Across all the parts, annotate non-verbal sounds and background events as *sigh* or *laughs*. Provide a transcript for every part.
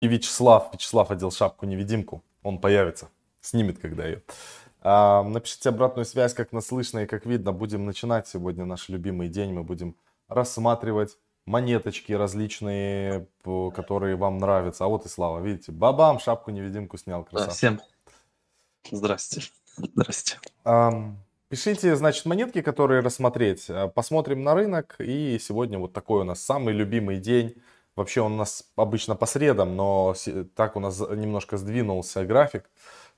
И Вячеслав, Вячеслав одел шапку-невидимку. Он появится, снимет, когда ее. А, напишите обратную связь, как нас слышно и как видно. Будем начинать сегодня наш любимый день. Мы будем рассматривать монеточки различные, которые вам нравятся. А вот и Слава, видите, бабам, шапку-невидимку снял. Красавчик. Да, всем здрасте. Здрасте. А, пишите, значит, монетки, которые рассмотреть. Посмотрим на рынок. И сегодня вот такой у нас самый любимый день Вообще он у нас обычно по средам, но так у нас немножко сдвинулся график,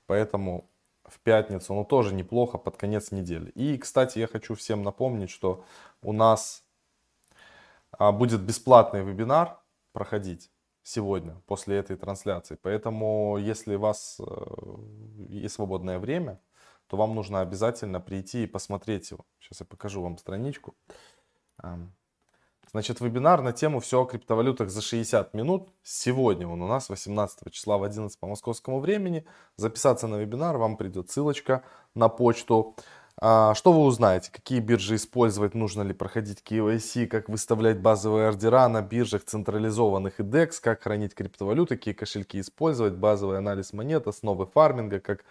поэтому в пятницу, ну тоже неплохо под конец недели. И, кстати, я хочу всем напомнить, что у нас а, будет бесплатный вебинар проходить сегодня после этой трансляции. Поэтому, если у вас э, есть свободное время, то вам нужно обязательно прийти и посмотреть его. Сейчас я покажу вам страничку. Значит, вебинар на тему «Все о криптовалютах за 60 минут». Сегодня он у нас 18 числа в 11 по московскому времени. Записаться на вебинар вам придет ссылочка на почту. А, что вы узнаете? Какие биржи использовать? Нужно ли проходить KYC? Как выставлять базовые ордера на биржах централизованных и DEX? Как хранить криптовалюты? Какие кошельки использовать? Базовый анализ монет, основы фарминга? Как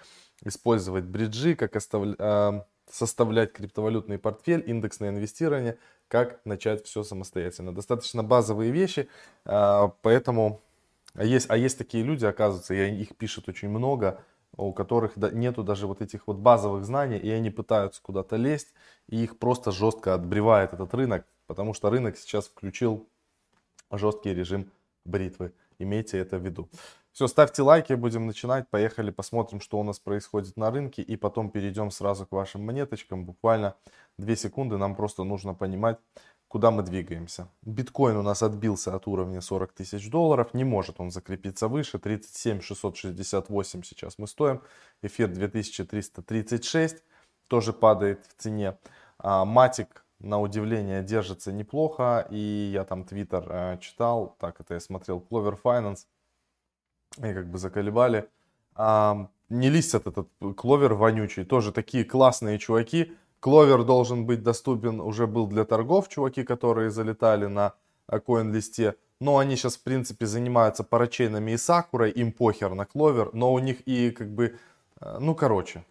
использовать бриджи? Как оставлять а, составлять криптовалютный портфель, индексное инвестирование, как начать все самостоятельно. Достаточно базовые вещи, а, поэтому а есть, а есть такие люди, оказывается, и их пишет очень много, у которых нету даже вот этих вот базовых знаний, и они пытаются куда-то лезть, и их просто жестко отбревает этот рынок, потому что рынок сейчас включил жесткий режим бритвы. Имейте это в виду. Все, ставьте лайки, будем начинать. Поехали, посмотрим, что у нас происходит на рынке. И потом перейдем сразу к вашим монеточкам. Буквально 2 секунды. Нам просто нужно понимать, куда мы двигаемся. Биткоин у нас отбился от уровня 40 тысяч долларов. Не может он закрепиться выше. 37 668 сейчас мы стоим. Эфир 2336 тоже падает в цене. А, Матик на удивление держится неплохо. И я там твиттер э, читал. Так, это я смотрел. Clover Finance и как бы заколебали. А, не листят этот кловер вонючий, тоже такие классные чуваки. Кловер должен быть доступен, уже был для торгов, чуваки, которые залетали на коин-листе. Но они сейчас, в принципе, занимаются парачейнами и сакурой, им похер на кловер, но у них и как бы, э, ну короче,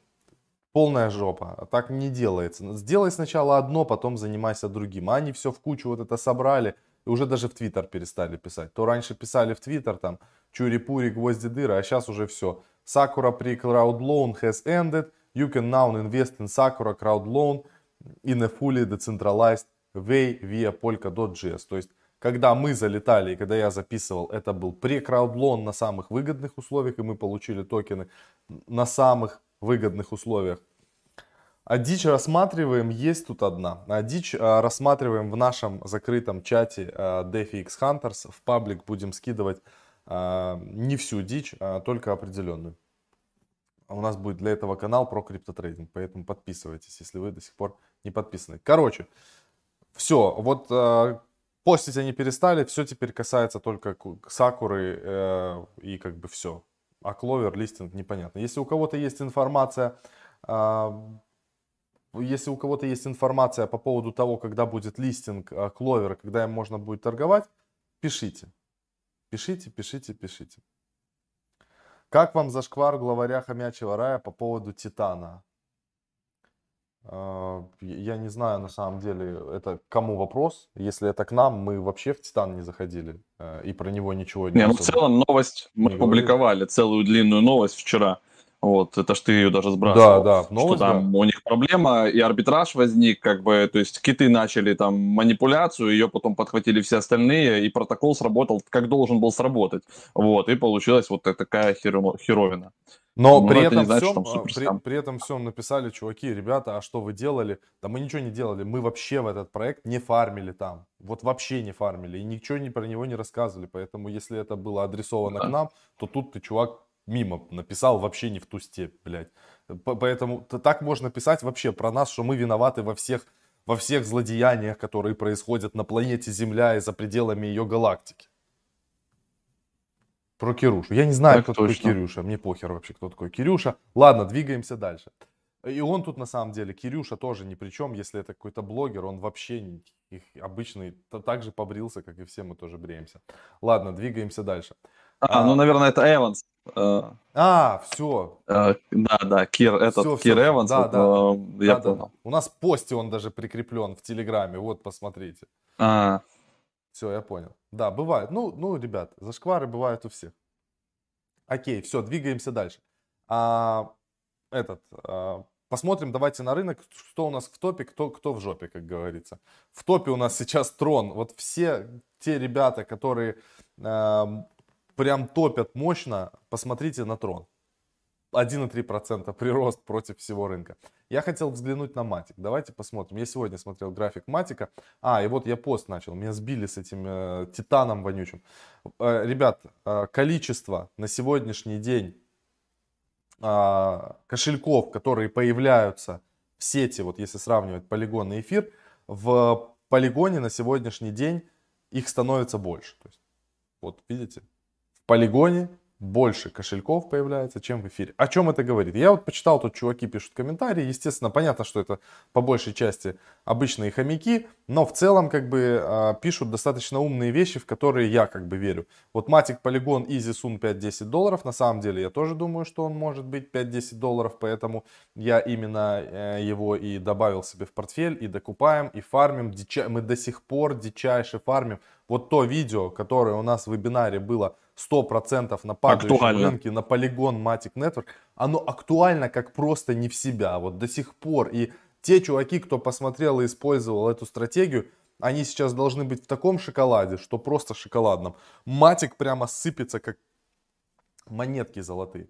полная жопа. А так не делается. Сделай сначала одно, потом занимайся другим. А они все в кучу вот это собрали и уже даже в Твиттер перестали писать. То раньше писали в Твиттер там, чури-пури, гвозди дыры, а сейчас уже все. Sakura pre-crowd loan has ended. You can now invest in Sakura crowd loan in a fully decentralized way via Polkadot.js. То есть, когда мы залетали и когда я записывал, это был pre-crowd на самых выгодных условиях, и мы получили токены на самых выгодных условиях. А дичь рассматриваем, есть тут одна. А дичь а, рассматриваем в нашем закрытом чате а, X Hunters. В паблик будем скидывать а, не всю дичь, а только определенную. У нас будет для этого канал про криптотрейдинг, поэтому подписывайтесь, если вы до сих пор не подписаны. Короче, все, вот а, постить они перестали, все теперь касается только Сакуры э, и как бы все. А Кловер, листинг непонятно. Если у кого-то есть информация, если у кого-то есть информация по поводу того, когда будет листинг Кловера, когда им можно будет торговать, пишите. Пишите, пишите, пишите. Как вам зашквар главаря хомячего рая по поводу Титана? А, я не знаю, на самом деле, это кому вопрос. Если это к нам, мы вообще в Титан не заходили. Э, и про него ничего не Не, ну в целом новость мы публиковали, целую длинную новость вчера. Вот, это ж ты ее даже сбрасывал. Да, да, новость, что там да. у них проблема, и арбитраж возник, как бы, то есть киты начали там манипуляцию, ее потом подхватили все остальные, и протокол сработал, как должен был сработать. Вот, и получилась вот такая херовина. Но, Но при, этом значит, всем, при, при этом всем написали, чуваки, ребята, а что вы делали? Да мы ничего не делали, мы вообще в этот проект не фармили там. Вот вообще не фармили, и ничего не про него не рассказывали. Поэтому, если это было адресовано да. к нам, то тут ты, чувак, мимо написал вообще не в ту степь, блядь. Поэтому так можно писать вообще про нас, что мы виноваты во всех, во всех злодеяниях, которые происходят на планете Земля и за пределами ее галактики. Про Кирюшу. Я не знаю, так кто точно. такой Кирюша. Мне похер вообще, кто такой Кирюша. Ладно, двигаемся дальше. И он тут на самом деле, Кирюша тоже ни при чем, если это какой-то блогер, он вообще их обычный, так же побрился, как и все мы тоже бреемся. Ладно, двигаемся дальше. А, а ну, наверное, это Эванс. Э, а, все. Э, да, да, Кир, этот все, Кир все, Эванс. Да, вот, да, я да, понял. Да. У нас посте он даже прикреплен в Телеграме. Вот, посмотрите. А. Все, я понял. Да, бывает. Ну, ну, ребят, зашквары бывают у всех. Окей, все, двигаемся дальше. А, этот, а, посмотрим, давайте на рынок, что у нас в топе, кто, кто в жопе, как говорится. В топе у нас сейчас трон. Вот все те ребята, которые а, прям топят мощно, посмотрите на трон. 1,3% прирост против всего рынка. Я хотел взглянуть на Матик. Давайте посмотрим. Я сегодня смотрел график Матика. А, и вот я пост начал. Меня сбили с этим э, титаном вонючим. Э, ребят, э, количество на сегодняшний день э, кошельков, которые появляются в сети, вот если сравнивать полигон и эфир, в полигоне на сегодняшний день их становится больше. То есть, вот видите, полигоне больше кошельков появляется, чем в эфире. О чем это говорит? Я вот почитал, тут чуваки пишут комментарии. Естественно, понятно, что это по большей части обычные хомяки, но в целом как бы э, пишут достаточно умные вещи, в которые я как бы верю. Вот Matic Polygon Easy Sun 5-10 долларов. На самом деле я тоже думаю, что он может быть 5-10 долларов, поэтому я именно э, его и добавил себе в портфель, и докупаем, и фармим. Мы до сих пор дичайше фармим. Вот то видео, которое у нас в вебинаре было 100% на падающем актуально. рынке, на полигон Matic Network, оно актуально как просто не в себя. Вот до сих пор. И те чуваки, кто посмотрел и использовал эту стратегию, они сейчас должны быть в таком шоколаде, что просто шоколадном. Матик прямо сыпется, как монетки золотые.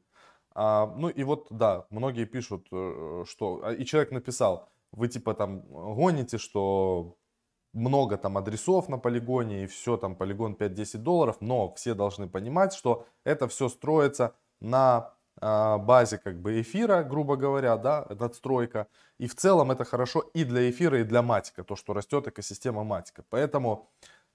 А, ну и вот, да, многие пишут, э, что... А, и человек написал, вы типа там гоните, что много там адресов на полигоне и все там полигон 5-10 долларов, но все должны понимать, что это все строится на э, базе как бы эфира, грубо говоря, да, надстройка. И в целом это хорошо и для эфира, и для матика, то, что растет экосистема матика. Поэтому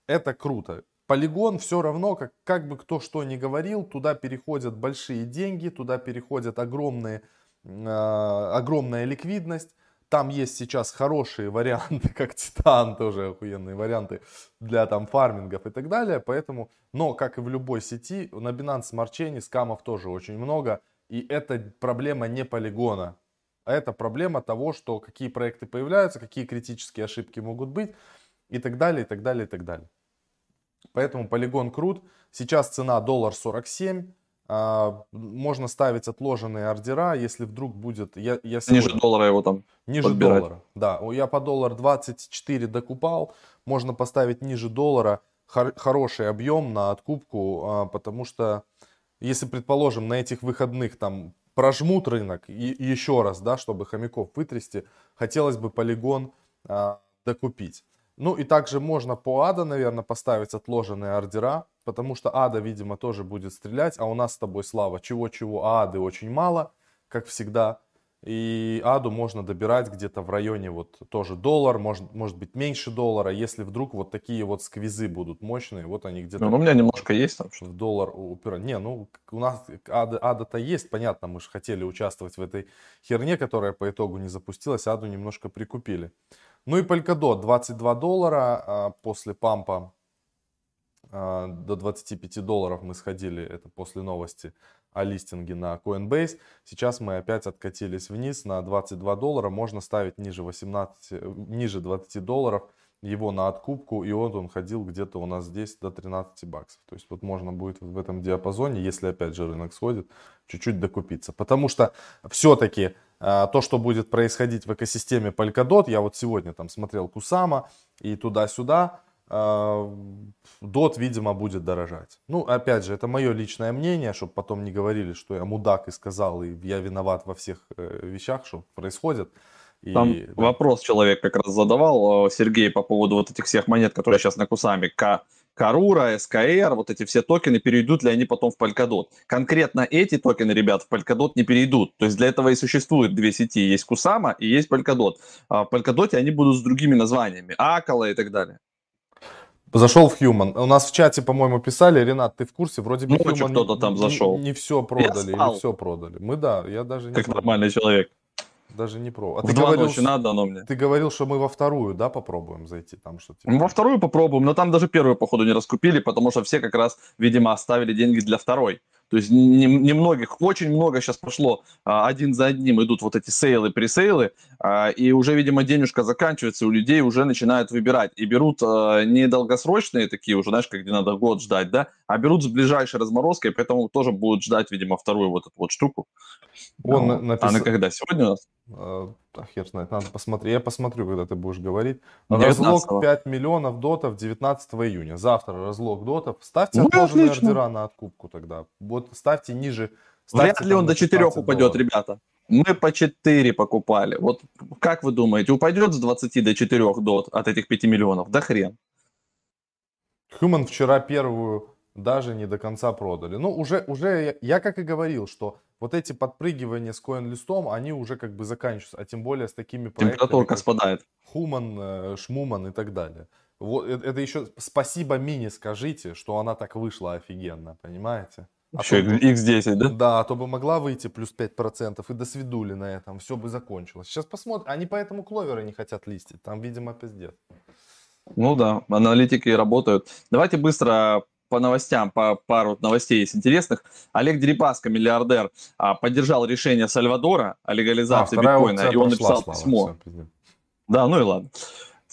это круто. Полигон все равно, как, как бы кто что ни говорил, туда переходят большие деньги, туда переходят огромные, э, огромная ликвидность. Там есть сейчас хорошие варианты, *laughs* как Титан, тоже охуенные варианты для там фармингов и так далее. Поэтому, но как и в любой сети, на Binance Smart Chain скамов тоже очень много. И это проблема не полигона, а это проблема того, что какие проекты появляются, какие критические ошибки могут быть и так далее, и так далее, и так далее. Поэтому полигон крут. Сейчас цена доллар 47. А, можно ставить отложенные ордера, если вдруг будет... Я, я сегодня... Ниже доллара его там Ниже подбирать. доллара, да. Я по доллар 24 докупал, можно поставить ниже доллара хор- хороший объем на откупку, а, потому что если, предположим, на этих выходных там прожмут рынок и, и еще раз, да, чтобы хомяков вытрясти, хотелось бы полигон а, докупить. Ну и также можно по АДА, наверное, поставить отложенные ордера, потому что АДА, видимо, тоже будет стрелять, а у нас с тобой, Слава, чего-чего, а АДы очень мало, как всегда. И аду можно добирать где-то в районе вот тоже доллар, может, может быть меньше доллара, если вдруг вот такие вот сквизы будут мощные, вот они где-то... Ну, у меня немножко есть там что В доллар упира. Не, ну, у нас ада, ада-то есть, понятно, мы же хотели участвовать в этой херне, которая по итогу не запустилась, аду немножко прикупили. Ну и Polkadot 22 доллара а, после пампа а, до 25 долларов мы сходили, это после новости о листинге на Coinbase. Сейчас мы опять откатились вниз на 22 доллара, можно ставить ниже, 18, ниже 20 долларов его на откупку, и вот он ходил где-то у нас здесь до 13 баксов. То есть вот можно будет в этом диапазоне, если опять же рынок сходит, чуть-чуть докупиться. Потому что все-таки то, что будет происходить в экосистеме Polkadot, я вот сегодня там смотрел Кусама и туда-сюда, а, дот, видимо, будет дорожать. Ну, опять же, это мое личное мнение, чтобы потом не говорили, что я мудак и сказал, и я виноват во всех э, вещах, что происходит. И, Там да. вопрос человек как раз задавал, э, Сергей, по поводу вот этих всех монет, которые сейчас на Кусами. К Карура, СКР, вот эти все токены, перейдут ли они потом в Polkadot. Конкретно эти токены, ребят, в Polkadot не перейдут. То есть для этого и существует две сети. Есть Кусама и есть Polkadot. А в Polkadot они будут с другими названиями. Акала и так далее. Зашел в Human. У нас в чате, по-моему, писали, Ренат, ты в курсе? Вроде бы Ночью кто-то там зашел. Не, не все продали или все продали. Мы да, я даже не Как знаю. нормальный человек. Даже не пробовал. А В ты два говорил, ночи надо оно мне. ты говорил, что мы во вторую, да, попробуем зайти? Там что типа. Во вторую попробуем, но там даже первую, походу, не раскупили, потому что все как раз, видимо, оставили деньги для второй. То есть не- немногих, очень много сейчас пошло, а, один за одним идут вот эти сейлы, пресейлы, а, и уже, видимо, денежка заканчивается, у людей уже начинают выбирать. И берут а, не долгосрочные такие уже, знаешь, как где надо год ждать, да, а берут с ближайшей разморозкой, поэтому тоже будут ждать, видимо, вторую вот эту вот штуку. На- А на написа- когда? Сегодня у нас? А хер знает, надо посмотреть. Я посмотрю, когда ты будешь говорить. 19-го. Разлог 5 миллионов дотов 19 июня. Завтра разлог дотов. Ставьте Ну, отложенные отлично. ордера на откупку тогда. Вот ставьте ниже. Вряд ставьте ли там он до 4 15 упадет, долларов. ребята. Мы по 4 покупали. Вот как вы думаете, упадет с 20 до 4 дот от этих 5 миллионов? Да хрен. Human вчера первую даже не до конца продали. Ну, уже, уже я, я как и говорил, что вот эти подпрыгивания с коин-листом, они уже как бы заканчиваются. А тем более с такими проектами, Температурка спадает. Хуман, э, Шмуман и так далее. Вот э- это еще спасибо Мини скажите, что она так вышла офигенно, понимаете? А Еще то бы- X10, да? Да, а то бы могла выйти плюс 5% и до свидули на этом, все бы закончилось. Сейчас посмотрим, они поэтому кловеры не хотят листить, там, видимо, пиздец. Ну да, аналитики работают. Давайте быстро по новостям, по пару новостей есть интересных. Олег Дерипаска, миллиардер, а, поддержал решение Сальвадора о А, легализации вторая биткоина, и он написал Слава, письмо. Да, ну и ладно.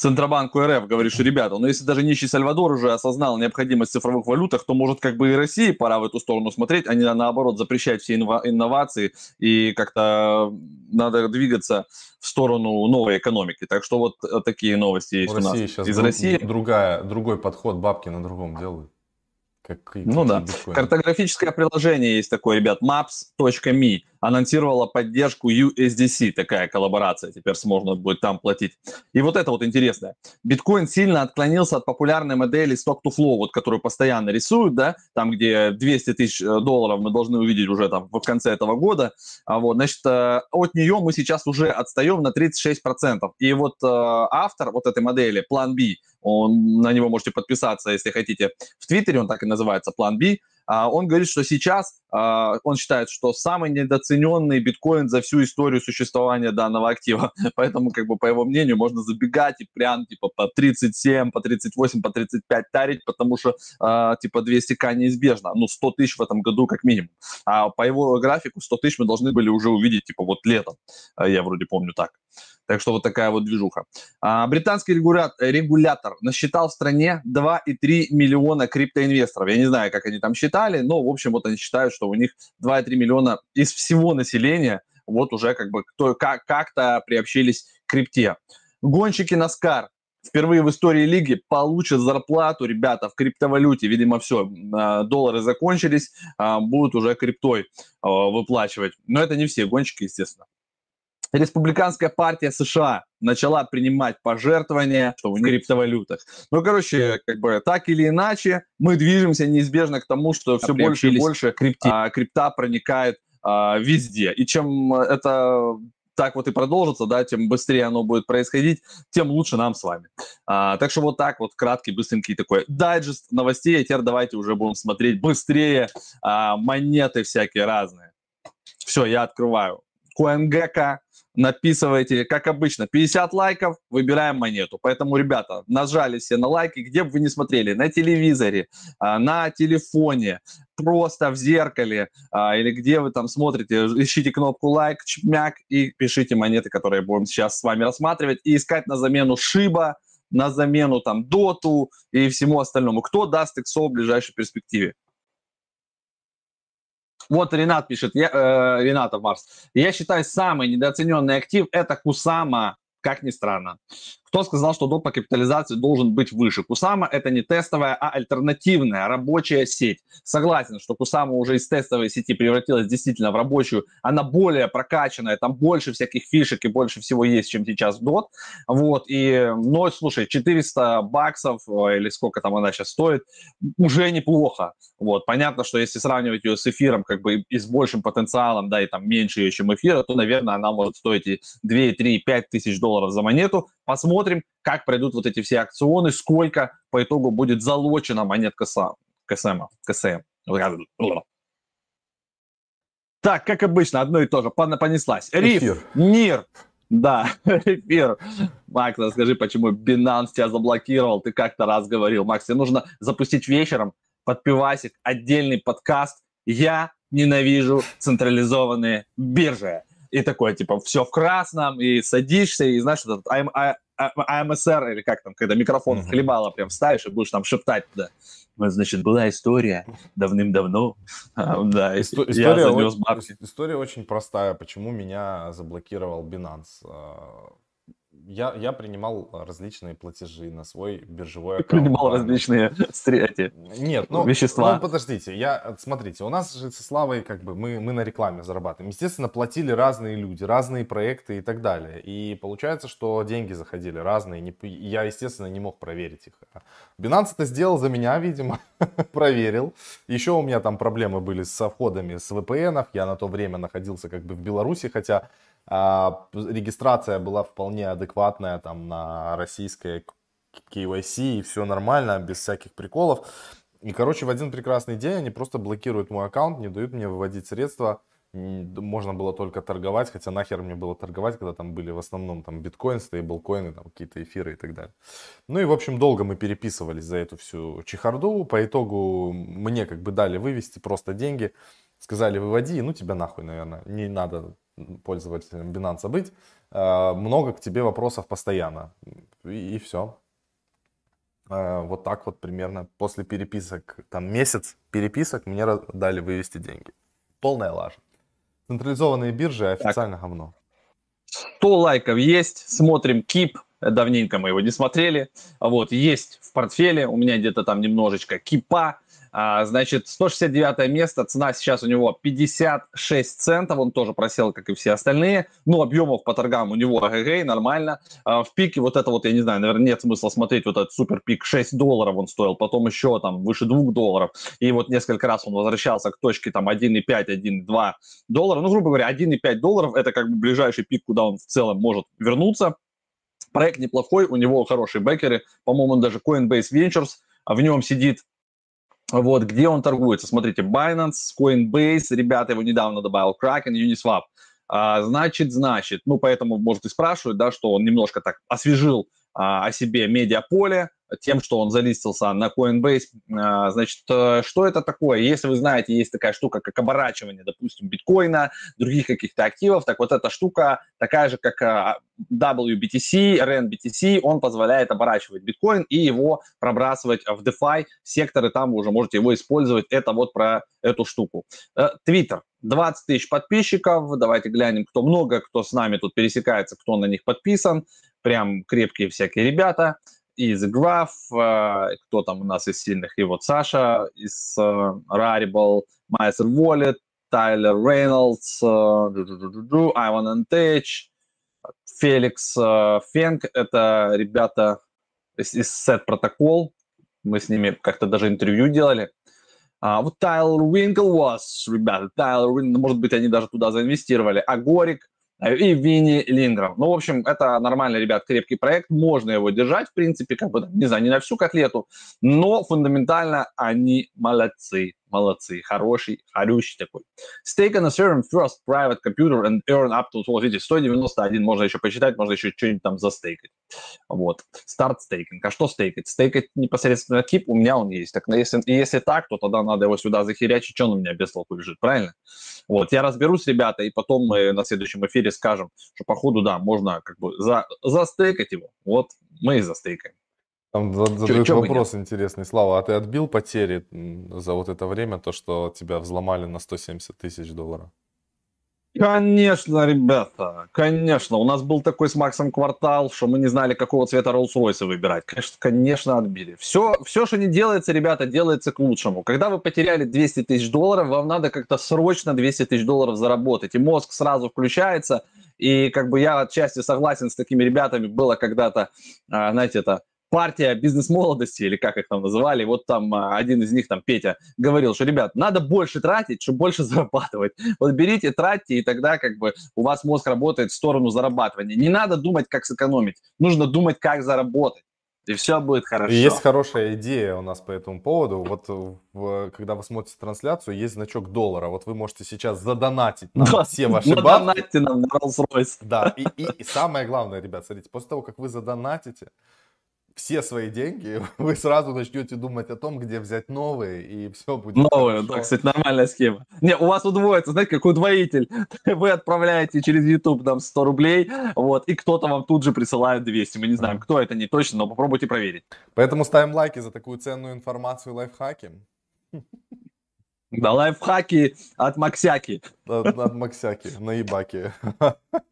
Центробанк РФ говорит, что, ребята, ну если даже нищий Сальвадор уже осознал необходимость цифровых валютах, то, может, как бы и России пора в эту сторону смотреть, а не наоборот запрещать все инновации и как-то надо двигаться в сторону новой экономики. Так что вот э, такие новости есть В у нас. Сейчас Из друг- России другая, другой подход, бабки на другом делают. Как, Ну да. биткоины. Картографическое приложение есть такое, ребят, maps.me анонсировала поддержку USDC, такая коллаборация, теперь можно будет там платить. И вот это вот интересное. Биткоин сильно отклонился от популярной модели Stock to Flow, вот которую постоянно рисуют, да, там, где 200 тысяч э, долларов мы должны увидеть уже там в конце этого года. А вот, значит, э, от нее мы сейчас уже отстаем на 36%. И вот э, автор вот этой модели, Plan B, он, на него можете подписаться, если хотите, в Твиттере, он так и называется, Plan B, он говорит, что сейчас а, он считает, что самый недооцененный биткоин за всю историю существования данного актива. *laughs* Поэтому, как бы, по его мнению, можно забегать и прям, типа, по 37, по 38, по 35 тарить, потому что, а, типа, 200к неизбежно. Ну, 100 тысяч в этом году как минимум. А по его графику 100 тысяч мы должны были уже увидеть, типа, вот летом. А, Я вроде помню так. Так что вот такая вот движуха. А, британский регуля- регулятор насчитал в стране 2,3 миллиона криптоинвесторов. Я не знаю, как они там считали, но, в общем, вот они считают, что у них 2,3 миллиона из всего населения вот уже как бы кто, как, как-то приобщились к крипте. Гонщики Наскар впервые в истории лиги получат зарплату, ребята, в криптовалюте. Видимо, все, доллары закончились, а, будут уже криптой а, выплачивать. Но это не все гонщики, естественно. Республиканская партия США начала принимать пожертвования что в криптовалютах. Ну, короче, как бы так или иначе, мы движемся неизбежно к тому, что все больше и больше крипти, а, крипта проникает а, везде. И чем это так вот и продолжится, да, тем быстрее оно будет происходить, тем лучше нам с вами. А, так что вот так вот краткий, быстренький такой дайджест новостей. А теперь давайте уже будем смотреть быстрее а, монеты всякие разные. Все, я открываю. CoinGecko, написывайте, как обычно, 50 лайков, выбираем монету. Поэтому, ребята, нажали все на лайки, где бы вы не смотрели, на телевизоре, а, на телефоне, просто в зеркале, а, или где вы там смотрите, ищите кнопку лайк, чмяк и пишите монеты, которые будем сейчас с вами рассматривать, и искать на замену Шиба, на замену там Доту и всему остальному. Кто даст XO в ближайшей перспективе? Вот Ренат пишет, я, э, Рената Марс. Я считаю, самый недооцененный актив – это Кусама, как ни странно. Кто сказал, что доп. по капитализации должен быть выше? Кусама – это не тестовая, а альтернативная рабочая сеть. Согласен, что Кусама уже из тестовой сети превратилась действительно в рабочую. Она более прокачанная, там больше всяких фишек и больше всего есть, чем сейчас в DOT. Вот, и, ну, слушай, 400 баксов, э, или сколько там она сейчас стоит, уже неплохо. Вот, понятно, что если сравнивать ее с эфиром, как бы и с большим потенциалом, да, и там меньше ее, чем эфира, то, наверное, она может стоить и 2, 3, 5 тысяч долларов за монету. Посмотрим, как пройдут вот эти все акционы, сколько по итогу будет залочена монет КСМ. КСМ. КСМ. Так, как обычно, одно и то же, понеслась. Риф, Эфир. НИР, да, *laughs* эфир. Макс, расскажи, почему Binance тебя заблокировал? Ты как-то раз говорил. Макс, тебе нужно запустить вечером под пивасик отдельный подкаст. Я ненавижу централизованные биржи. И такое, типа, все в красном, и садишься, и знаешь, этот АМСР, или как там, когда микрофон mm-hmm. в хлебало прям ставишь и будешь там шептать туда. Значит, была история давным-давно. А, да, Исто- история, очень, история очень простая. Почему меня заблокировал Binance? А, я, я принимал различные платежи на свой биржевой аккаунт. Принимал различные эти Нет, ну, вещества. Ну, подождите, я, смотрите, у нас же со Славой как бы мы, мы на рекламе зарабатываем. Естественно, платили разные люди, разные проекты и так далее. И получается, что деньги заходили разные. Не, я, естественно, не мог проверить их. Binance это сделал за меня, видимо, *laughs* проверил. Еще у меня там проблемы были с входами с VPN. Я на то время находился как бы в Беларуси, хотя а, регистрация была вполне адекватная там на российской KYC и все нормально, без всяких приколов. И, короче, в один прекрасный день они просто блокируют мой аккаунт, не дают мне выводить средства. Можно было только торговать, хотя нахер мне было торговать, когда там были в основном там биткоин, стейблкоины, там какие-то эфиры и так далее. Ну и, в общем, долго мы переписывались за эту всю чехарду. По итогу мне как бы дали вывести просто деньги. Сказали, выводи, ну тебя нахуй, наверное. Не надо пользователем Binance быть, э, много к тебе вопросов постоянно. И, и все. Э, вот так вот примерно после переписок, там месяц переписок мне дали вывести деньги. Полная лажа. Централизованные биржи официально так. говно. 100 лайков есть, смотрим Кип, давненько мы его не смотрели. Вот, есть в портфеле, у меня где-то там немножечко Кипа, а, значит, 169 место, цена сейчас у него 56 центов, он тоже просел, как и все остальные, но объемов по торгам у него АГГ, нормально. А, в пике вот это вот, я не знаю, наверное, нет смысла смотреть, вот этот супер пик, 6 долларов он стоил, потом еще там выше 2 долларов, и вот несколько раз он возвращался к точке там 1,5, 1,2 доллара, ну, грубо говоря, 1,5 долларов это как бы ближайший пик, куда он в целом может вернуться. Проект неплохой, у него хорошие бэкеры, по-моему, он даже Coinbase Ventures, а в нем сидит вот, где он торгуется? Смотрите, Binance, Coinbase, ребята его недавно добавил, Kraken, Uniswap. А, значит, значит, ну, поэтому, может, и спрашивают, да, что он немножко так освежил а, о себе медиаполе, тем, что он залистился на Coinbase. А, значит, э, что это такое? Если вы знаете, есть такая штука, как оборачивание, допустим, биткоина, других каких-то активов, так вот эта штука такая же, как а, WBTC, RNBTC, он позволяет оборачивать биткоин и его пробрасывать в DeFi секторы, там вы уже можете его использовать. Это вот про эту штуку. Э, 20 тысяч подписчиков. Давайте глянем, кто много, кто с нами тут пересекается, кто на них подписан. Прям крепкие всякие ребята и The Graph, э, кто там у нас из сильных, и вот Саша из э, Rarible, Майсер Wallet, Тайлер Рейнольдс, Айван Антеч, Феликс Фенк, это ребята из, из Set Protocol, мы с ними как-то даже интервью делали. А, вот Тайлер Уинклвос, ребята, Тайлер Уинклвос, может быть, они даже туда заинвестировали. А Горик, и Винни Линграм. Ну, в общем, это нормальный, ребят, крепкий проект, можно его держать, в принципе, как бы, не знаю, не на всю котлету, но фундаментально они молодцы молодцы, хороший, хороший такой. Stake on a certain first private computer and earn up to, вот видите, 191, можно еще посчитать, можно еще что-нибудь там застейкать. Вот. Старт стейкинг. А что стейкать? Стейкать непосредственно кип, у меня он есть. Так, если, если так, то тогда надо его сюда захерячить, что он у меня без толку лежит, правильно? Вот, я разберусь, ребята, и потом мы на следующем эфире скажем, что по ходу, да, можно как бы за, застейкать его. Вот, мы и застейкаем. Там задают чё, вопрос интересный. Слава, а ты отбил потери за вот это время, то, что тебя взломали на 170 тысяч долларов? Конечно, ребята, конечно. У нас был такой с Максом квартал, что мы не знали, какого цвета Rolls-Royce выбирать. Конечно, конечно, отбили. Все, все, что не делается, ребята, делается к лучшему. Когда вы потеряли 200 тысяч долларов, вам надо как-то срочно 200 тысяч долларов заработать. И мозг сразу включается. И как бы я отчасти согласен с такими ребятами. Было когда-то, а, знаете, это партия бизнес-молодости, или как их там называли, вот там а, один из них, там Петя, говорил, что, ребят, надо больше тратить, чтобы больше *laughs* зарабатывать. Вот берите, тратьте, и тогда как бы у вас мозг работает в сторону зарабатывания. Не надо думать, как сэкономить, нужно думать, как заработать. и все будет хорошо. Есть хорошая идея у нас по этому поводу. Вот в, когда вы смотрите трансляцию, есть значок доллара. Вот вы можете сейчас задонатить нам да, все ваши бабки. нам на Rolls-Royce. Да, и, и, и *laughs* самое главное, ребят, смотрите, после того, как вы задонатите, все свои деньги, *laughs* вы сразу начнете думать о том, где взять новые, и все будет Новые, хорошо. да, кстати, нормальная схема. Не, у вас удвоится, знаете, как удвоитель. *laughs* Вы отправляете через YouTube нам 100 рублей, вот, и кто-то вам тут же присылает 200. Мы не знаем, кто это, не точно, но попробуйте проверить. Поэтому ставим лайки за такую ценную информацию и лайфхаки. Да, лайфхаки от Максяки. От, от Максяки, наебаки. *laughs*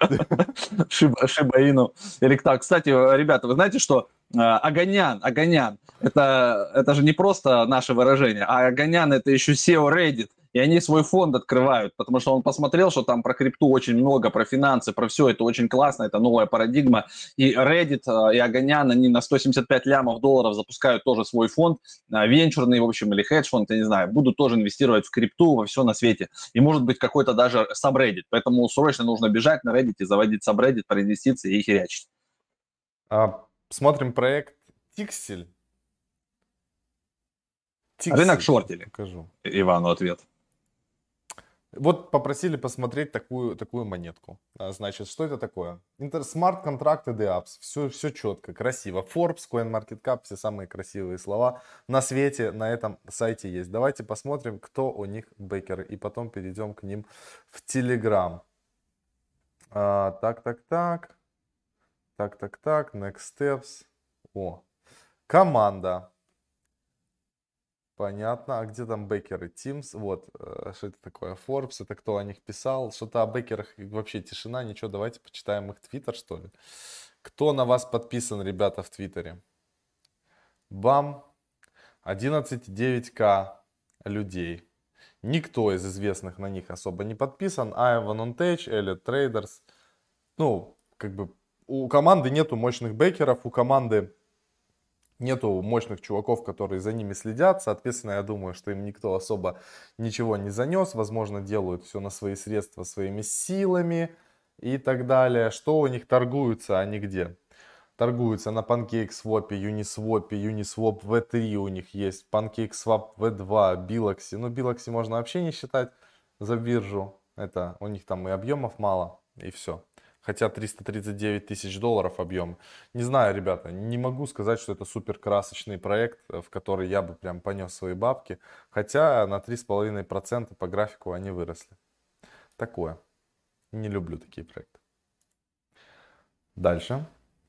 *laughs* Шиба, Шибаину. Или так. Кстати, ребята, вы знаете, что э, Аганян, Аганян, это, это же не просто наше выражение, а Аганян это еще SEO Reddit и они свой фонд открывают, потому что он посмотрел, что там про крипту очень много, про финансы, про все, это очень классно, это новая парадигма, и Reddit э, и Аганян, они на 175 лямов долларов запускают тоже свой фонд, э, венчурный, в общем, или хедж-фонд, я не знаю, будут тоже инвестировать в крипту, во все на свете, и может быть какой-то даже сабреддит, поэтому срочно нужно бежать на Reddit и заводить сабреддит про инвестиции и херячить. А, смотрим проект Тиксель. Тиксель. Рынок шортили. Покажу. Ивану ответ. Вот попросили посмотреть такую, такую монетку. А, значит, что это такое? Смарт контракты DApps. Все, все четко, красиво. Forbes, CoinMarketCap, все самые красивые слова на свете на этом сайте есть. Давайте посмотрим, кто у них бейкеры. И потом перейдем к ним в Telegram. А, так, так, так. Так, так, так. Next steps. О. Команда. Понятно. А где там бекеры? Teams. Вот, э, что это такое? Forbes. Это кто о них писал? Что-то о бекерах вообще тишина, ничего. Давайте почитаем их твиттер, что ли. Кто на вас подписан, ребята, в твиттере? Бам. 11,9к людей. Никто из известных на них особо не подписан. On Tech, Elliot Traders. Ну, как бы у команды нету мощных бекеров, у команды нету мощных чуваков, которые за ними следят. Соответственно, я думаю, что им никто особо ничего не занес. Возможно, делают все на свои средства, своими силами и так далее. Что у них торгуются, они где? Торгуются на PancakeSwap, Uniswap, Uniswap V3 у них есть, PancakeSwap V2, Biloxi. Ну, Biloxi можно вообще не считать за биржу. Это у них там и объемов мало, и все хотя 339 тысяч долларов объем. Не знаю, ребята, не могу сказать, что это супер красочный проект, в который я бы прям понес свои бабки, хотя на 3,5% по графику они выросли. Такое. Не люблю такие проекты. Дальше.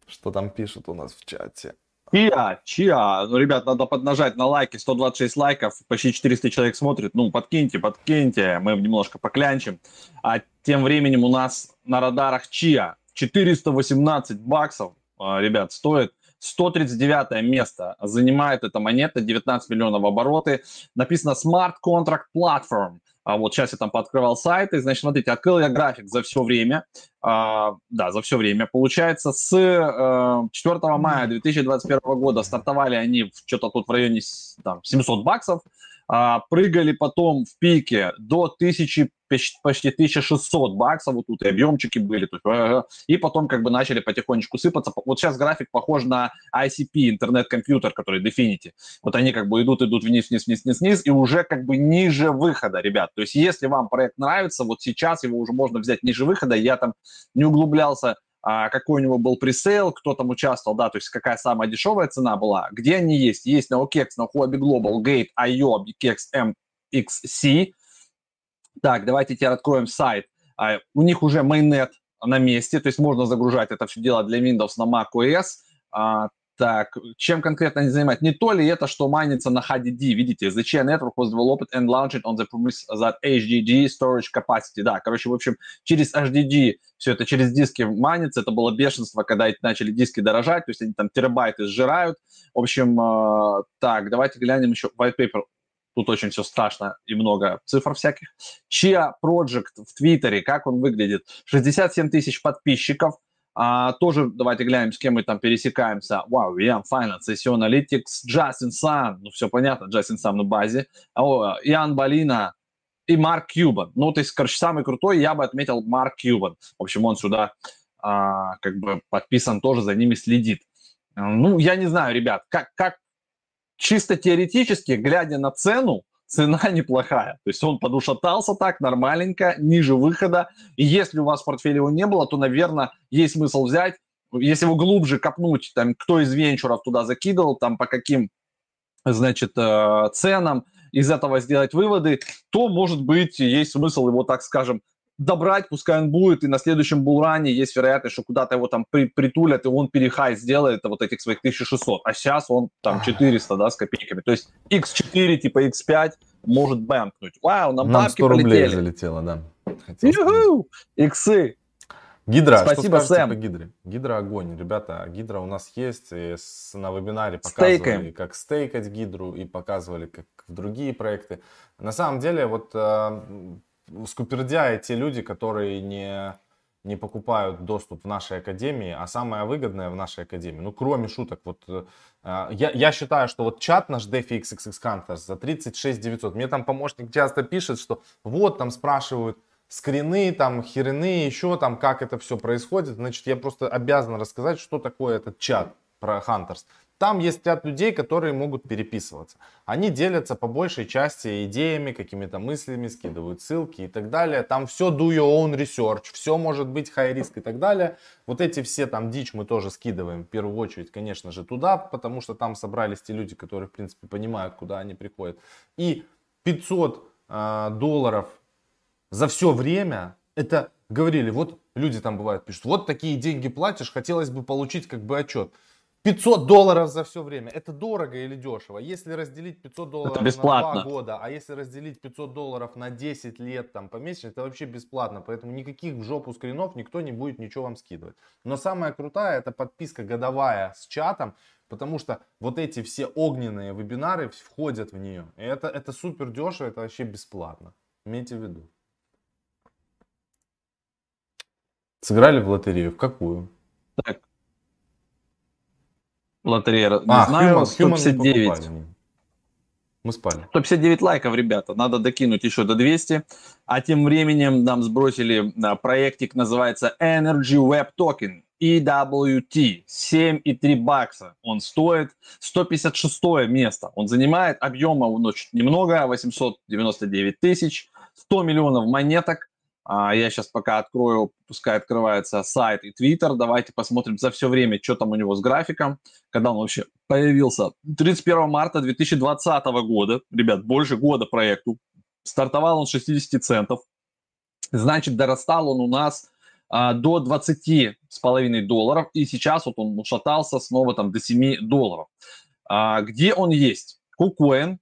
Что там пишут у нас в чате? Чья, чья? Ну, ребят, надо поднажать на лайки, 126 лайков, почти 400 человек смотрит. Ну, подкиньте, подкиньте, мы немножко поклянчим. А тем временем у нас на радарах чья? 418 баксов, а, ребят, стоит. 139 место занимает эта монета, 19 миллионов обороты. Написано Smart Contract Platform. А вот сейчас я там пооткрывал сайты, значит, смотрите, открыл я график за все время, а, да, за все время. Получается, с э, 4 мая 2021 года стартовали они что-то тут в районе там, 700 баксов, прыгали потом в пике до 1000, почти 1600 баксов, вот тут и объемчики были, тут, и потом как бы начали потихонечку сыпаться. Вот сейчас график похож на ICP, интернет-компьютер, который Definity. Вот они как бы идут, идут вниз, вниз, вниз, вниз, вниз, и уже как бы ниже выхода, ребят. То есть если вам проект нравится, вот сейчас его уже можно взять ниже выхода. Я там не углублялся а, какой у него был пресейл, кто там участвовал, да, то есть какая самая дешевая цена была, где они есть. Есть на OKEX, на Huobi Global, Gate, IO, BKEX, MXC. Так, давайте теперь откроем сайт. А, у них уже mainnet на месте, то есть можно загружать это все дело для Windows на macOS. А, так, чем конкретно они занимаются? Не то ли это, что майнится на HDD, видите, chain network was developed and launched on the premise that HDD storage capacity. Да, короче, в общем, через HDD все это через диски майнится, это было бешенство, когда начали диски дорожать, то есть они там терабайты сжирают. В общем, э, так, давайте глянем еще white paper. Тут очень все страшно и много цифр всяких. Chia Project в Твиттере, как он выглядит? 67 тысяч подписчиков, а, тоже давайте глянем, с кем мы там пересекаемся. Вау, Ian Finance, SEO Analytics, Джастин Сан, ну все понятно, Джастин Сан на базе. О, Иоанн Балина и Марк Кьюбан. Ну, то есть, короче, самый крутой я бы отметил Марк Кьюбан. В общем, он сюда а, как бы подписан, тоже за ними следит. Ну, я не знаю, ребят, как, как чисто теоретически, глядя на цену, цена *laughs* неплохая. То есть он подушатался так нормальненько, ниже выхода. И если у вас в портфеле его не было, то, наверное, есть смысл взять. Если его глубже копнуть, там, кто из венчуров туда закидывал, там, по каким, значит, э, ценам, из этого сделать выводы, то, может быть, есть смысл его, так скажем, добрать, пускай он будет, и на следующем булране есть вероятность, что куда-то его там при, притулят, и он перехай сделает вот этих своих 1600, а сейчас он там 400, да, с копейками. То есть X4, типа X5 может бэнкнуть. Вау, нам, нам бабки 100 рублей полетели. залетело, да. Юху! Иксы. Гидра, Спасибо, что Сэм. по Гидре? Гидра огонь. Ребята, Гидра у нас есть. И с- на вебинаре показывали, Стейкаем. как стейкать Гидру, и показывали, как в другие проекты. На самом деле, вот э, скупердяи те люди, которые не, не покупают доступ в нашей академии, а самое выгодное в нашей академии, ну, кроме шуток, вот э, я, я считаю, что вот чат наш DeFi XXX Hunters за 36 900, мне там помощник часто пишет, что вот там спрашивают, скрины, там, херены, еще там, как это все происходит. Значит, я просто обязан рассказать, что такое этот чат про Hunters. Там есть ряд людей, которые могут переписываться. Они делятся по большей части идеями, какими-то мыслями, скидывают ссылки и так далее. Там все do your own research, все может быть high risk и так далее. Вот эти все там дичь мы тоже скидываем в первую очередь, конечно же, туда, потому что там собрались те люди, которые, в принципе, понимают, куда они приходят. И 500 э, долларов за все время, это говорили, вот люди там бывают пишут, вот такие деньги платишь, хотелось бы получить как бы отчет. 500 долларов за все время. Это дорого или дешево? Если разделить 500 долларов на бесплатно. 2 года, а если разделить 500 долларов на 10 лет там помесячно, это вообще бесплатно. Поэтому никаких в жопу скринов никто не будет ничего вам скидывать. Но самая крутая это подписка годовая с чатом, потому что вот эти все огненные вебинары входят в нее. И это, это супер дешево, это вообще бесплатно. Имейте в виду. Сыграли в лотерею? В какую? Так. Лотерея, не А, знаю, Human- Human мы 159. покупали. Мы спали. 159 лайков, ребята. Надо докинуть еще до 200. А тем временем нам сбросили а, проектик, называется Energy Web Token. EWT. 7,3 бакса он стоит. 156 место он занимает. Объема он очень немного, 899 тысяч. 100 миллионов монеток. А, Я сейчас пока открою, пускай открывается сайт и твиттер. Давайте посмотрим за все время, что там у него с графиком, когда он вообще появился. 31 марта 2020 года, ребят, больше года проекту. Стартовал он с 60 центов. Значит, дорастал он у нас а, до 20 с половиной долларов. И сейчас вот он ушатался снова там до 7 долларов. А, где он есть? KuCoin,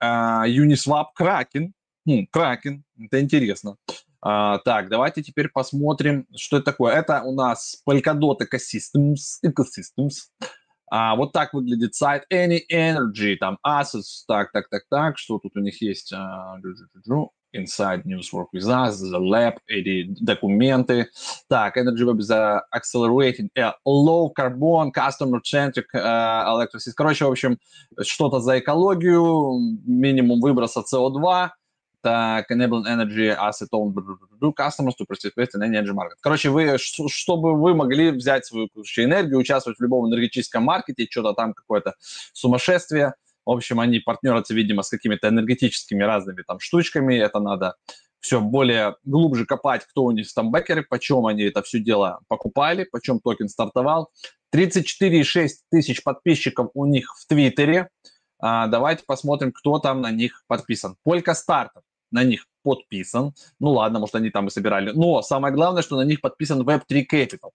а, Uniswap, Kraken. Хм, Kraken, это интересно. А, так, давайте теперь посмотрим, что это такое. Это у нас Polkadot Ecosystems. Ecosystems. А, вот так выглядит сайт Any Energy, там Assets, так, так, так, так, что тут у них есть? А. Inside News Work with Us, The Lab, эти документы. Так, Energy Web uh, accelerating a low carbon, customer centric uh, electricity. Короче, в общем, что-то за экологию, минимум выброса CO2, так, enabling energy asset owned customers to participate in energy market. Короче, вы, чтобы вы могли взять свою короче, энергию, участвовать в любом энергетическом маркете, что-то там какое-то сумасшествие. В общем, они партнерятся, видимо, с какими-то энергетическими разными там штучками. Это надо все более глубже копать, кто у них там бэкеры, почем они это все дело покупали, почем токен стартовал. 34,6 тысяч подписчиков у них в Твиттере. А, давайте посмотрим, кто там на них подписан. Полька Стартер на них подписан. Ну ладно, может, они там и собирали. Но самое главное, что на них подписан Web3 Capital,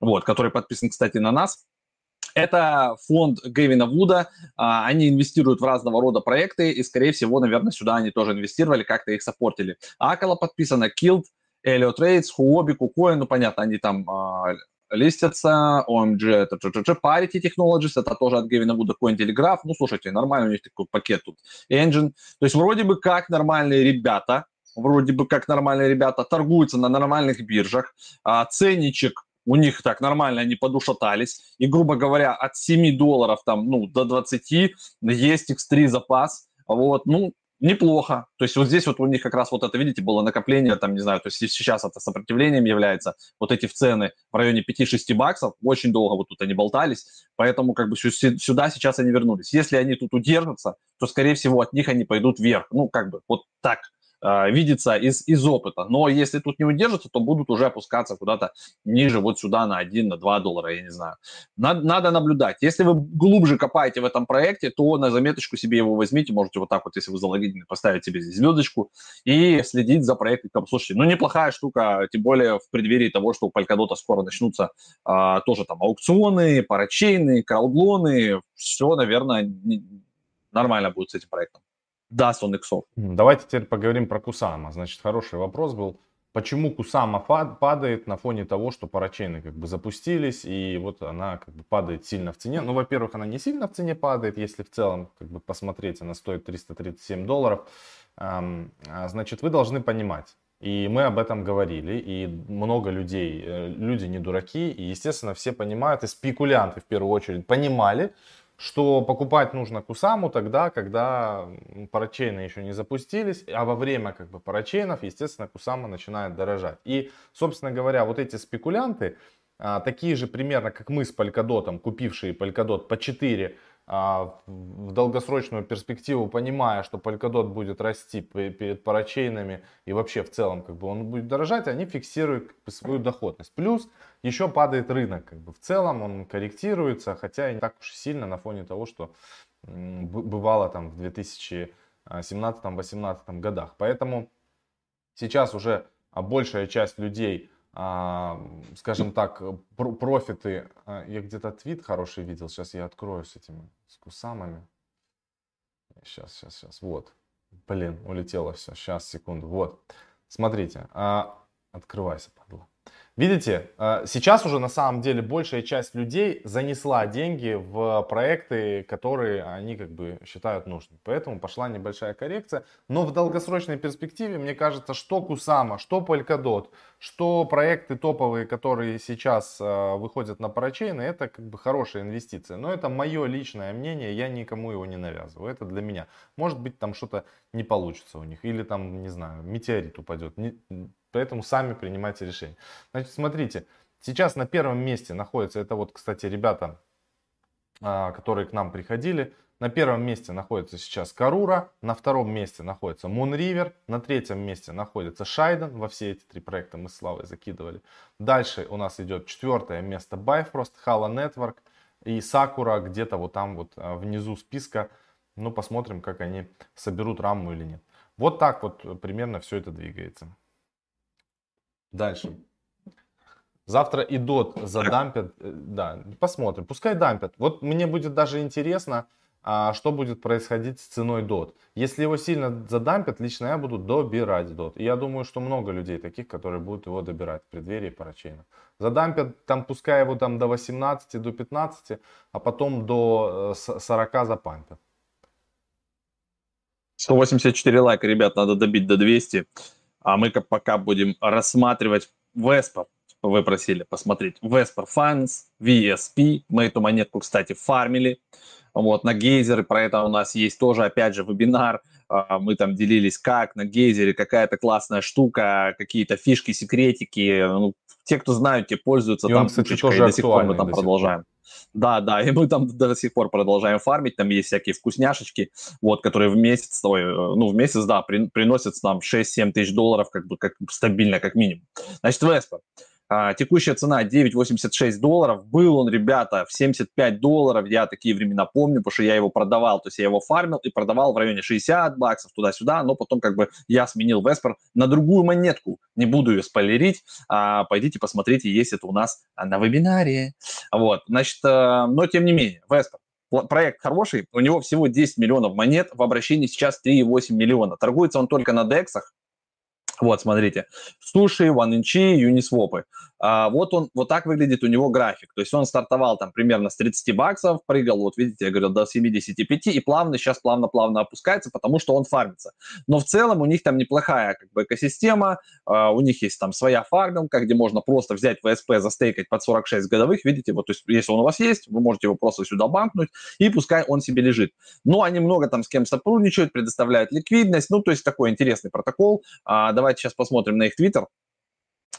вот, который подписан, кстати, на нас. Это фонд Гэвина Вуда. А, Они инвестируют в разного рода проекты, и, скорее всего, наверное, сюда они тоже инвестировали, как-то их саппортили. Акала подписано, Killed, Elliot Trades, Huobi, KuCoin, ну, понятно, они там а, листятся, OMG, это GGG, Parity Technologies, это тоже от Гевина Вуда, Cointelegraph. Ну, слушайте, нормальный у них такой пакет тут. Engine. То есть вроде бы как нормальные ребята, вроде бы как нормальные ребята торгуются на нормальных биржах, а ценничек у них так нормально, они подушатались. И, грубо говоря, от 7 долларов там, ну, до 20 есть X3 запас. Вот, ну, неплохо. То есть вот здесь вот у них как раз вот это, видите, было накопление, там, не знаю, то есть сейчас это сопротивлением является, вот эти в цены в районе 5-6 баксов, очень долго вот тут они болтались, поэтому как бы сюда сейчас они вернулись. Если они тут удержатся, то, скорее всего, от них они пойдут вверх. Ну, как бы вот так э, видится из, из опыта. Но если тут не удержатся, то будут уже опускаться куда-то ниже, вот сюда на 1, на 2 доллара, я не знаю. Надо, надо наблюдать. Если вы глубже копаете в этом проекте, то на заметочку себе его возьмите, можете вот так вот, если вы залогинены, поставить себе здесь звездочку и следить за проектом. Слушайте, ну неплохая штука, тем более в преддверии того, что у Polkadot скоро начнутся а, тоже там аукционы, парачейны, краудлоны, все, наверное, нормально будет с этим проектом даст он иксов. Давайте теперь поговорим про Кусама. Значит, хороший вопрос был. Почему Кусама падает на фоне того, что парачейны как бы запустились, и вот она как бы падает сильно в цене? Ну, во-первых, она не сильно в цене падает, если в целом как бы посмотреть, она стоит 337 долларов. А, значит, вы должны понимать, и мы об этом говорили, и много людей, э, люди не дураки, и, естественно, все понимают, и спекулянты в первую очередь понимали, что покупать нужно Кусаму тогда, когда парачейны еще не запустились, а во время как бы парачейнов, естественно, Кусама начинает дорожать. И, собственно говоря, вот эти спекулянты, а, такие же примерно, как мы с Polkadot, купившие Polkadot по 4 а, в долгосрочную перспективу, понимая, что Polkadot будет расти перед парачейнами и вообще в целом как бы он будет дорожать, они фиксируют свою доходность. Плюс еще падает рынок, как бы в целом он корректируется, хотя и не так уж сильно на фоне того, что бывало там в 2017-2018 годах. Поэтому сейчас уже большая часть людей а, скажем так, профиты. А, я где-то твит хороший видел, сейчас я открою с этими, с кусамами. Сейчас, сейчас, сейчас, вот. Блин, улетело все, сейчас, секунду, вот. Смотрите, а, открывайся, падла. Видите, э, сейчас уже на самом деле большая часть людей занесла деньги в проекты, которые они как бы считают нужными. Поэтому пошла небольшая коррекция. Но в долгосрочной перспективе, мне кажется, что Кусама, что Polkadot, что проекты топовые, которые сейчас э, выходят на парачейны, это как бы хорошая инвестиция. Но это мое личное мнение, я никому его не навязываю. Это для меня. Может быть там что-то не получится у них. Или там, не знаю, метеорит упадет. Поэтому сами принимайте решение. Значит, смотрите, сейчас на первом месте находится, это вот, кстати, ребята, а, которые к нам приходили. На первом месте находится сейчас Карура, на втором месте находится Moonriver, на третьем месте находится Шайден. Во все эти три проекта мы с Славой закидывали. Дальше у нас идет четвертое место Bifrost, Hala Network и Sakura где-то вот там вот а, внизу списка. Ну, посмотрим, как они соберут раму или нет. Вот так вот примерно все это двигается. Дальше. Завтра и дот задампят. Э, да, посмотрим. Пускай дампят. Вот мне будет даже интересно, а, что будет происходить с ценой дот. Если его сильно задампят, лично я буду добирать дот. И я думаю, что много людей таких, которые будут его добирать в преддверии парачейна. Задампят, там пускай его там до 18, до 15, а потом до 40 э, запампят. 184 лайка, ребят, надо добить до 200. А мы пока будем рассматривать Vespa. Вы просили посмотреть Vespa Finance, VSP. Мы эту монетку, кстати, фармили. Вот, на гейзеры, про это у нас есть тоже, опять же, вебинар. А, мы там делились, как на гейзере, какая-то классная штука, какие-то фишки, секретики. Ну, те, кто знают, те пользуются и там. Он, кстати, тоже и до сих пор мы там продолжаем. Да, да, и мы там до сих пор продолжаем фармить, там есть всякие вкусняшечки, вот, которые в месяц, ой, ну, в месяц, да, при, приносят нам 6-7 тысяч долларов, как бы, как стабильно, как минимум. Значит, Веспа. А, текущая цена 9,86 долларов. Был он, ребята, в 75 долларов. Я такие времена помню, потому что я его продавал. То есть я его фармил и продавал в районе 60 баксов туда-сюда. Но потом как бы я сменил Веспер на другую монетку. Не буду ее спойлерить. А, пойдите посмотрите, есть это у нас на вебинаре. Вот, значит, э, но тем не менее, Веспер проект хороший, у него всего 10 миллионов монет, в обращении сейчас 3,8 миллиона. Торгуется он только на дексах, вот, смотрите. Суши, OneInch, Uniswap. А, вот он, вот так выглядит у него график. То есть он стартовал там примерно с 30 баксов, прыгал, вот видите, я говорил, до 75 и плавно, сейчас плавно-плавно опускается, потому что он фармится. Но в целом у них там неплохая как бы экосистема, а, у них есть там своя фармилка, где можно просто взять ВСП, застейкать под 46 годовых, видите, вот, то есть если он у вас есть, вы можете его просто сюда банкнуть, и пускай он себе лежит. Но они много там с кем сотрудничают, предоставляют ликвидность, ну, то есть такой интересный протокол. А, давайте сейчас посмотрим на их твиттер.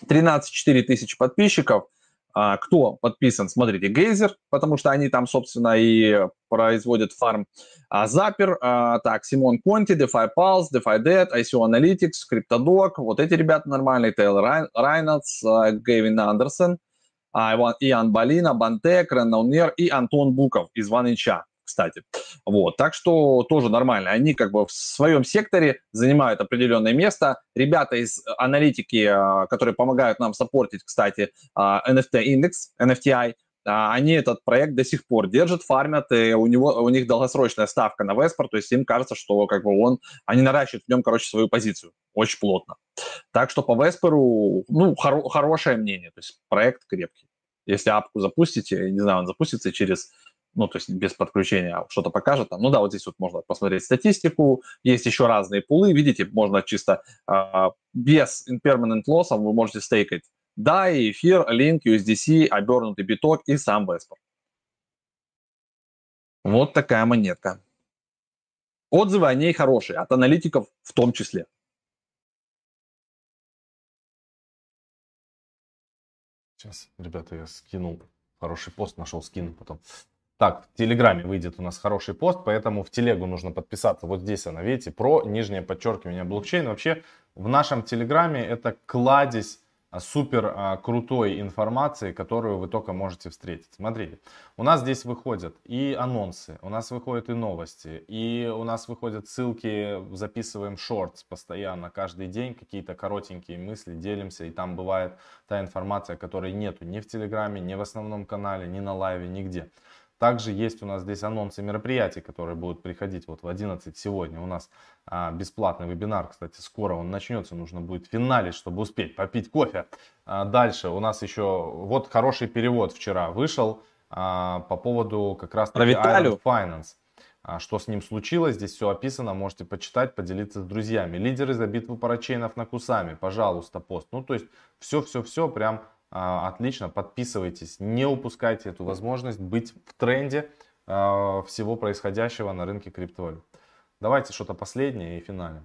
13-4 тысячи подписчиков. А, кто подписан? Смотрите, Гейзер, потому что они там, собственно, и производят фарм. А, Запер, а, так, Симон Конти, DeFi Pulse, DeFi Dead, ICO Analytics, CryptoDoc, вот эти ребята нормальные, Тейлор Райнольдс, Гейвин Андерсон, Иоанн Балина, Бантек, Рен Наунер и Антон Буков из Ванича кстати. Вот, так что тоже нормально. Они как бы в своем секторе занимают определенное место. Ребята из аналитики, а, которые помогают нам саппортить, кстати, NFT а, индекс, NFTI, они этот проект до сих пор держат, фармят, и у, него, у них долгосрочная ставка на Веспор, то есть им кажется, что как бы он, они наращивают в нем, короче, свою позицию очень плотно. Так что по Веспору, ну, хоро, хорошее мнение, то есть проект крепкий. Если апку запустите, не знаю, он запустится через ну, то есть без подключения что-то покажет. Там. Ну да, вот здесь вот можно посмотреть статистику, есть еще разные пулы, видите, можно чисто э, без impermanent loss вы можете стейкать DAI, эфир, Link, USDC, обернутый биток и сам Vesper. Вот такая монетка. Отзывы о ней хорошие, от аналитиков в том числе. Сейчас, ребята, я скинул хороший пост, нашел, скину потом. Так, в Телеграме выйдет у нас хороший пост, поэтому в Телегу нужно подписаться. Вот здесь она, видите, про нижнее подчеркивание блокчейн. Вообще в нашем Телеграме это кладезь а, супер а, крутой информации, которую вы только можете встретить. Смотрите, у нас здесь выходят и анонсы, у нас выходят и новости, и у нас выходят ссылки, записываем шортс постоянно, каждый день какие-то коротенькие мысли делимся, и там бывает та информация, которой нету ни в Телеграме, ни в основном канале, ни на лайве, нигде. Также есть у нас здесь анонсы мероприятий, которые будут приходить вот в 11 сегодня. У нас а, бесплатный вебинар, кстати, скоро он начнется. Нужно будет финалить, чтобы успеть попить кофе. А, дальше у нас еще вот хороший перевод вчера вышел а, по поводу как раз таки Island Finance. А, что с ним случилось, здесь все описано, можете почитать, поделиться с друзьями. Лидеры за битву парачейнов на Кусами, пожалуйста, пост. Ну, то есть, все-все-все прям отлично, подписывайтесь, не упускайте эту возможность быть в тренде а, всего происходящего на рынке криптовалют. Давайте что-то последнее и финальное.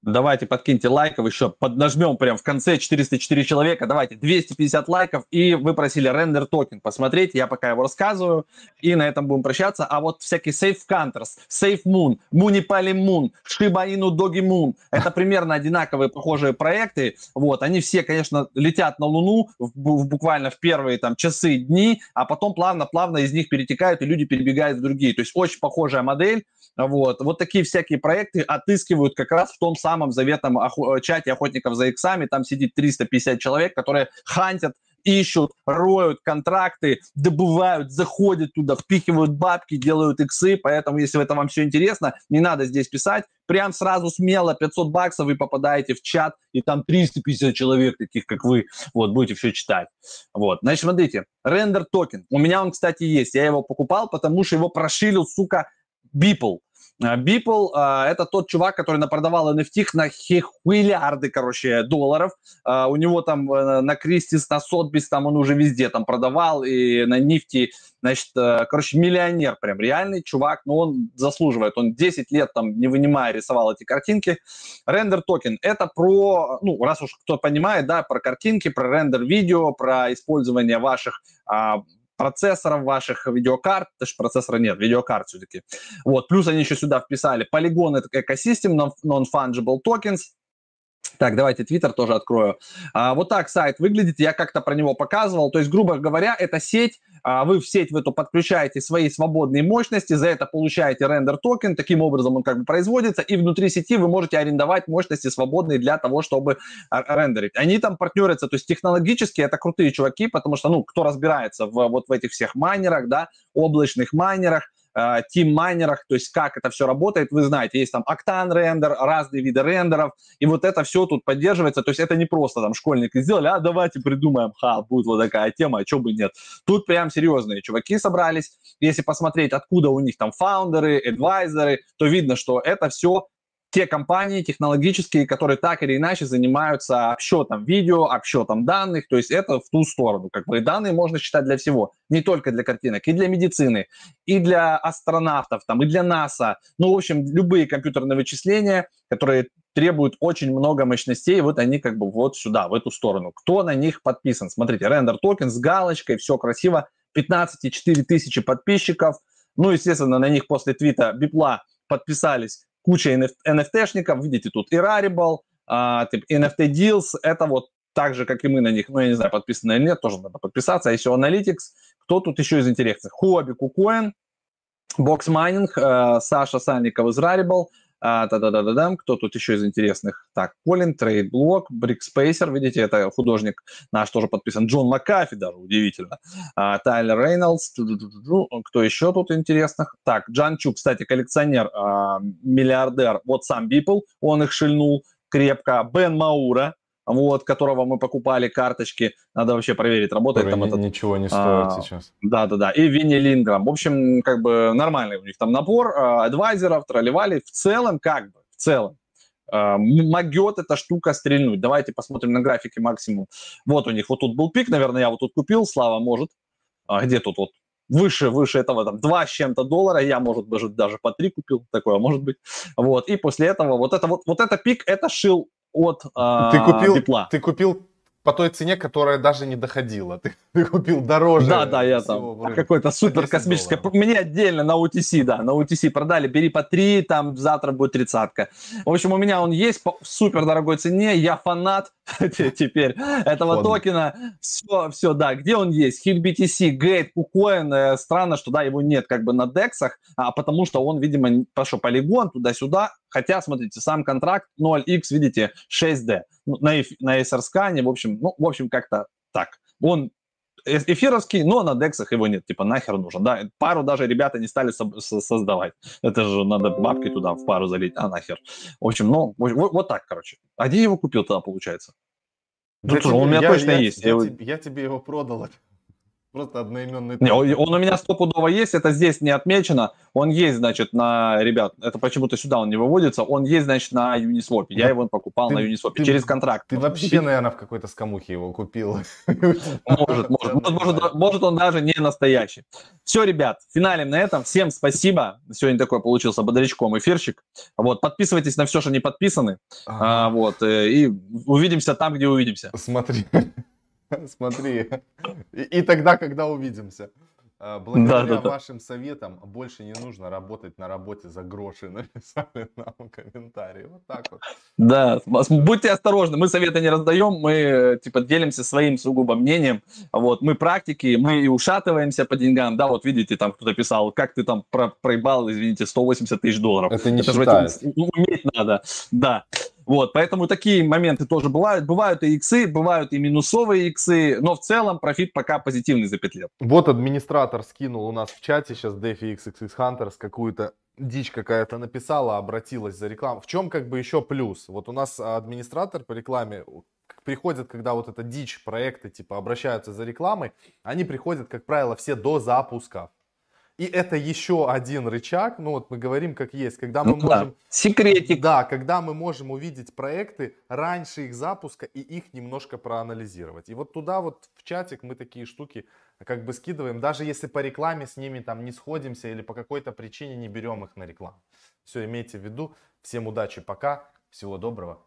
Давайте подкиньте лайков еще, поднажмем прям в конце 404 человека, давайте 250 лайков, и вы просили рендер токен посмотреть, я пока его рассказываю, и на этом будем прощаться, а вот всякие Safe Counters, Safe Moon, Munipali Moon, Shiba Inu Dogi Moon, это примерно одинаковые похожие проекты, вот, они все, конечно, летят на Луну в, в, буквально в первые там часы, дни, а потом плавно-плавно из них перетекают, и люди перебегают в другие, то есть очень похожая модель, вот, вот такие всякие проекты отыскивают как раз в том самом заветном охо- чате охотников за иксами, там сидит 350 человек, которые хантят ищут, роют контракты, добывают, заходят туда, впихивают бабки, делают иксы. Поэтому, если это вам все интересно, не надо здесь писать. Прям сразу смело 500 баксов вы попадаете в чат, и там 350 человек, таких как вы, вот, будете все читать. Вот, значит, смотрите, рендер токен. У меня он, кстати, есть. Я его покупал, потому что его прошилил, сука, Beeple. Beeple uh, это тот чувак, который напродавал NFT на миллиарды, короче, долларов. Uh, у него там uh, на Кристис, на Сотбис, там он уже везде там продавал, и на Nifty, значит, uh, короче, миллионер прям, реальный чувак, но он заслуживает. Он 10 лет там, не вынимая, рисовал эти картинки. Render Token – это про, ну, раз уж кто понимает, да, про картинки, про рендер видео, про использование ваших uh, процессоров ваших видеокарт, даже процессора нет, видеокарт все-таки. Вот, плюс они еще сюда вписали полигон, это экосистем, non-fungible tokens, так, давайте Твиттер тоже открою. А, вот так сайт выглядит, я как-то про него показывал. То есть, грубо говоря, это сеть, а, вы в сеть в эту подключаете свои свободные мощности, за это получаете рендер токен, таким образом он как бы производится, и внутри сети вы можете арендовать мощности свободные для того, чтобы а, рендерить. Они там партнерятся, то есть технологически это крутые чуваки, потому что, ну, кто разбирается в, вот в этих всех майнерах, да, облачных майнерах, тим-майнерах, то есть как это все работает, вы знаете, есть там Octane рендер, разные виды рендеров, и вот это все тут поддерживается, то есть это не просто там школьники сделали, а давайте придумаем, ха, будет вот такая тема, а что бы нет. Тут прям серьезные чуваки собрались, если посмотреть, откуда у них там фаундеры, адвайзеры, то видно, что это все те компании технологические, которые так или иначе занимаются обсчетом видео, обсчетом данных, то есть это в ту сторону. Как бы данные можно считать для всего, не только для картинок, и для медицины, и для астронавтов, там, и для НАСА. Ну, в общем, любые компьютерные вычисления, которые требуют очень много мощностей, вот они как бы вот сюда, в эту сторону. Кто на них подписан? Смотрите, рендер токен с галочкой, все красиво, 15,4 тысячи подписчиков. Ну, естественно, на них после твита Бипла подписались куча NFT-шников, видите, тут и Rarible, а, NFT Deals, это вот так же, как и мы на них, ну, я не знаю, подписаны или нет, тоже надо подписаться. А еще Analytics, кто тут еще из интересных? KuCoin, Box Mining, э, Саша Сальников из Rarible, а, да да да да да Кто тут еще из интересных? Так, Колин, TradeBlock, Брикспейсер, видите, это художник наш тоже подписан. Джон Макафи даже, удивительно. А, Тайлер Рейнольдс, кто еще тут интересных? Так, Джан Чу, кстати, коллекционер, а, миллиардер, вот сам Бипл, он их шильнул крепко. Бен Маура, вот, которого мы покупали карточки. Надо вообще проверить, работает там этот... Ничего не стоит а, сейчас. Да-да-да. И Винни Линграм. В общем, как бы нормальный у них там набор а, адвайзеров, тролливали. В целом, как бы, в целом, а, могет эта штука стрельнуть. Давайте посмотрим на графике максимум. Вот у них, вот тут был пик, наверное, я вот тут купил, Слава может. А где тут вот выше, выше этого, там, 2 с чем-то доллара, я, может, даже, даже по 3 купил, такое может быть. Вот, и после этого, вот это вот, вот это пик, это шил от э, ты купил, Дипла. Ты купил по той цене, которая даже не доходила. *laughs* Ты, ты купил дороже. Да, да, я там какой-то супер космическое. Мне отдельно на UTC, да, на UTC продали, бери по 3, там завтра будет тридцатка. В общем, у меня он есть по супер дорогой цене, я фанат *laughs* теперь этого токена. Все, все, да, где он есть? Hit BTC, Gate, KuCoin, э, странно, что да, его нет как бы на дексах, а потому что он, видимо, пошел полигон туда-сюда, Хотя, смотрите, сам контракт 0x, видите, 6D. Ну, на, на SR в общем, ну, в общем, как-то так. Он э, эфировский, но на дексах его нет, типа нахер нужен, да, пару даже ребята не стали со- со- создавать, это же надо бабки туда в пару залить, а нахер. В общем, ну, вот, вот так, короче. А где его купил тогда, получается? Тут тебе, у меня я, точно я, есть. Я, я, я тебе его продал. Просто одноименный. Не, он, он у меня стопудово есть, это здесь не отмечено. Он есть, значит, на, ребят, это почему-то сюда он не выводится, он есть, значит, на Uniswap. Я его покупал ты, на Uniswap ты, через контракт. Ты вообще, наверное, в какой-то скамухе его купил. Может, может, может, может, он даже не настоящий. Все, ребят, финалем на этом. Всем спасибо. Сегодня такой получился бодрячком эфирчик. Вот, подписывайтесь на все, что не подписаны. А, вот, э, и увидимся там, где увидимся. Смотри. *laughs* Смотри. И, и тогда, когда увидимся. А, благодаря да, да, вашим да. советам больше не нужно работать на работе за гроши, *laughs* написали нам комментарии. Вот так вот. Да, будьте осторожны, мы советы не раздаем, мы типа делимся своим сугубо мнением. Вот, мы практики, мы и ушатываемся по деньгам. Да, вот видите, там кто-то писал, как ты там про проебал, извините, 180 тысяч долларов. Это не Это считается. Уметь надо, да. Вот, поэтому такие моменты тоже бывают. Бывают и иксы, бывают и минусовые иксы, но в целом профит пока позитивный за 5 лет. Вот администратор скинул у нас в чате сейчас DeFi XXX Hunters какую-то дичь какая-то написала, обратилась за рекламу. В чем как бы еще плюс? Вот у нас администратор по рекламе приходят, когда вот эта дичь проекты типа обращаются за рекламой, они приходят, как правило, все до запуска. И это еще один рычаг, ну вот мы говорим как есть, когда мы ну, можем... Да. Секретик. Да, когда мы можем увидеть проекты раньше их запуска и их немножко проанализировать. И вот туда вот в чатик мы такие штуки как бы скидываем, даже если по рекламе с ними там не сходимся или по какой-то причине не берем их на рекламу. Все, имейте в виду. Всем удачи, пока, всего доброго.